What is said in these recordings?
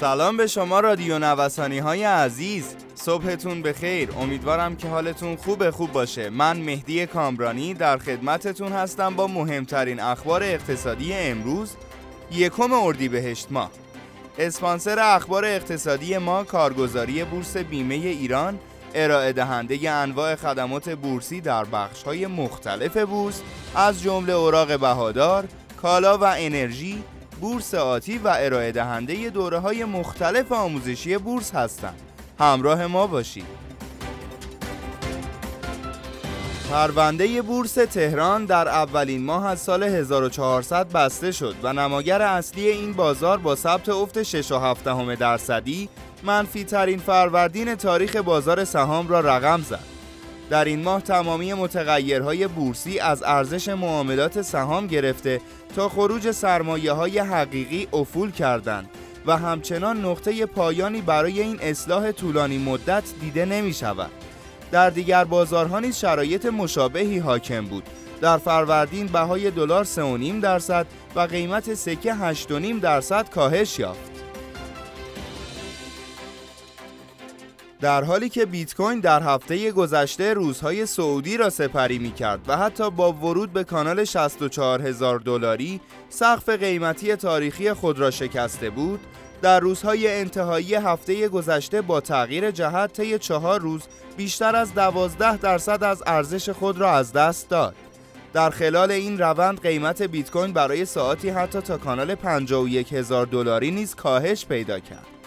سلام به شما رادیو نوسانی های عزیز. صبحتون بخیر. امیدوارم که حالتون خوب خوب باشه. من مهدی کامرانی در خدمتتون هستم با مهمترین اخبار اقتصادی امروز. یکم اردیبهشت ماه. اسپانسر اخبار اقتصادی ما کارگزاری بورس بیمه ایران ارائه دهنده انواع خدمات بورسی در بخش های مختلف بورس از جمله اوراق بهادار، کالا و انرژی، بورس آتی و ارائه دهنده دوره های مختلف آموزشی بورس هستند. همراه ما باشید. پرونده بورس تهران در اولین ماه از سال 1400 بسته شد و نماگر اصلی این بازار با ثبت افت 6.7 درصدی منفی ترین فروردین تاریخ بازار سهام را رقم زد. در این ماه تمامی متغیرهای بورسی از ارزش معاملات سهام گرفته تا خروج سرمایه های حقیقی افول کردند و همچنان نقطه پایانی برای این اصلاح طولانی مدت دیده نمی شود. در دیگر بازارها نیز شرایط مشابهی حاکم بود. در فروردین بهای دلار 3.5 درصد و قیمت سکه 8.5 درصد کاهش یافت. در حالی که بیت کوین در هفته گذشته روزهای سعودی را سپری می کرد و حتی با ورود به کانال 64 هزار دلاری سقف قیمتی تاریخی خود را شکسته بود در روزهای انتهایی هفته گذشته با تغییر جهت طی چهار روز بیشتر از 12 درصد از ارزش خود را از دست داد. در خلال این روند قیمت بیت کوین برای ساعتی حتی تا کانال 51 هزار دلاری نیز کاهش پیدا کرد.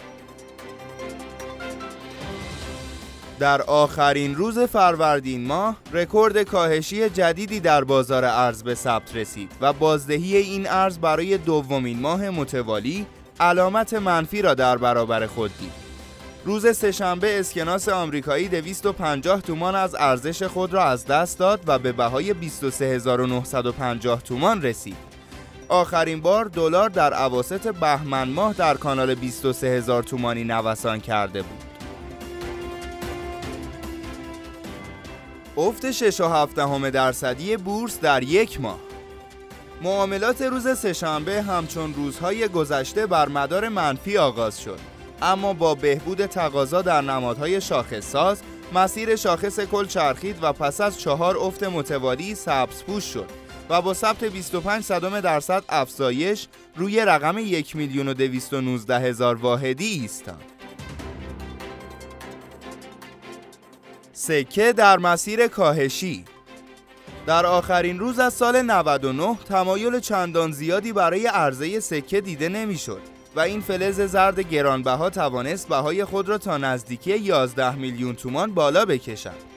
در آخرین روز فروردین ماه رکورد کاهشی جدیدی در بازار ارز به ثبت رسید و بازدهی این ارز برای دومین ماه متوالی علامت منفی را در برابر خود دید. روز سهشنبه اسکناس آمریکایی 250 تومان از ارزش خود را از دست داد و به بهای 23950 تومان رسید. آخرین بار دلار در اواسط بهمن ماه در کانال 23000 تومانی نوسان کرده بود. افت 6.7 درصدی بورس در یک ماه معاملات روز سهشنبه همچون روزهای گذشته بر مدار منفی آغاز شد اما با بهبود تقاضا در نمادهای شاخص ساز مسیر شاخص کل چرخید و پس از چهار افت متوالی سبز شد و با ثبت 25 صدم درصد افزایش روی رقم 1 میلیون و 219 هزار واحدی ایستاد. سکه در مسیر کاهشی در آخرین روز از سال 99 تمایل چندان زیادی برای عرضه سکه دیده نمی‌شد و این فلز زرد گرانبها توانست بهای خود را تا نزدیکی 11 میلیون تومان بالا بکشد.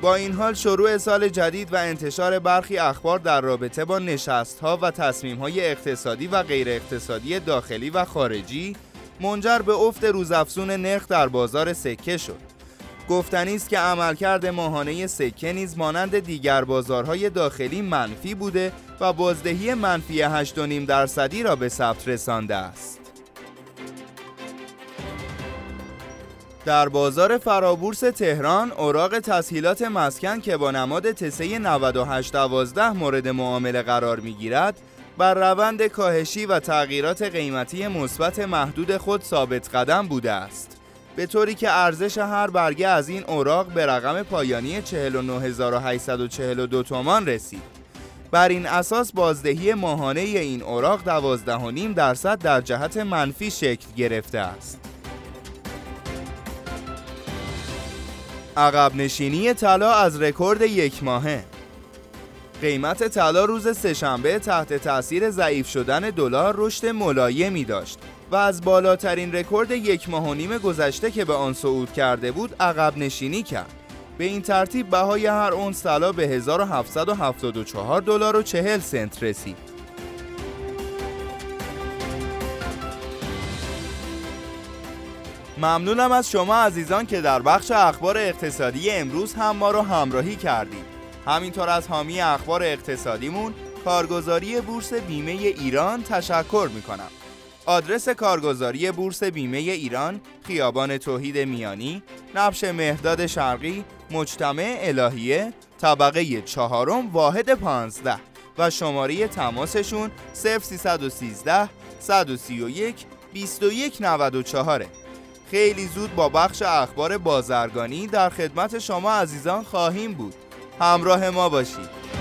با این حال شروع سال جدید و انتشار برخی اخبار در رابطه با نشست ها و تصمیم های اقتصادی و غیر اقتصادی داخلی و خارجی منجر به افت روزافزون نرخ در بازار سکه شد. گفتنی است که عملکرد ماهانه سکه نیز مانند دیگر بازارهای داخلی منفی بوده و بازدهی منفی 8.5 درصدی را به ثبت رسانده است. در بازار فرابورس تهران اوراق تسهیلات مسکن که با نماد تسه 9812 مورد معامله قرار می‌گیرد بر روند کاهشی و تغییرات قیمتی مثبت محدود خود ثابت قدم بوده است. به طوری که ارزش هر برگه از این اوراق به رقم پایانی 49842 تومان رسید. بر این اساس بازدهی ماهانه این اوراق 12.5 درصد در جهت منفی شکل گرفته است. عقب نشینی طلا از رکورد یک ماهه قیمت طلا روز سهشنبه تحت تاثیر ضعیف شدن دلار رشد ملایمی داشت و از بالاترین رکورد یک ماه و نیم گذشته که به آن صعود کرده بود عقب نشینی کرد. به این ترتیب بهای هر اونس طلا به 1774 دلار و 40 سنت رسید. ممنونم از شما عزیزان که در بخش اخبار اقتصادی امروز هم ما رو همراهی کردید. همینطور از حامی اخبار اقتصادیمون کارگزاری بورس بیمه ایران تشکر می‌کنم. آدرس کارگزاری بورس بیمه ایران خیابان توحید میانی نبش مهداد شرقی مجتمع الهیه طبقه چهارم واحد پانزده و شماره تماسشون 0313 131 2194 خیلی زود با بخش اخبار بازرگانی در خدمت شما عزیزان خواهیم بود. همراه ما باشید.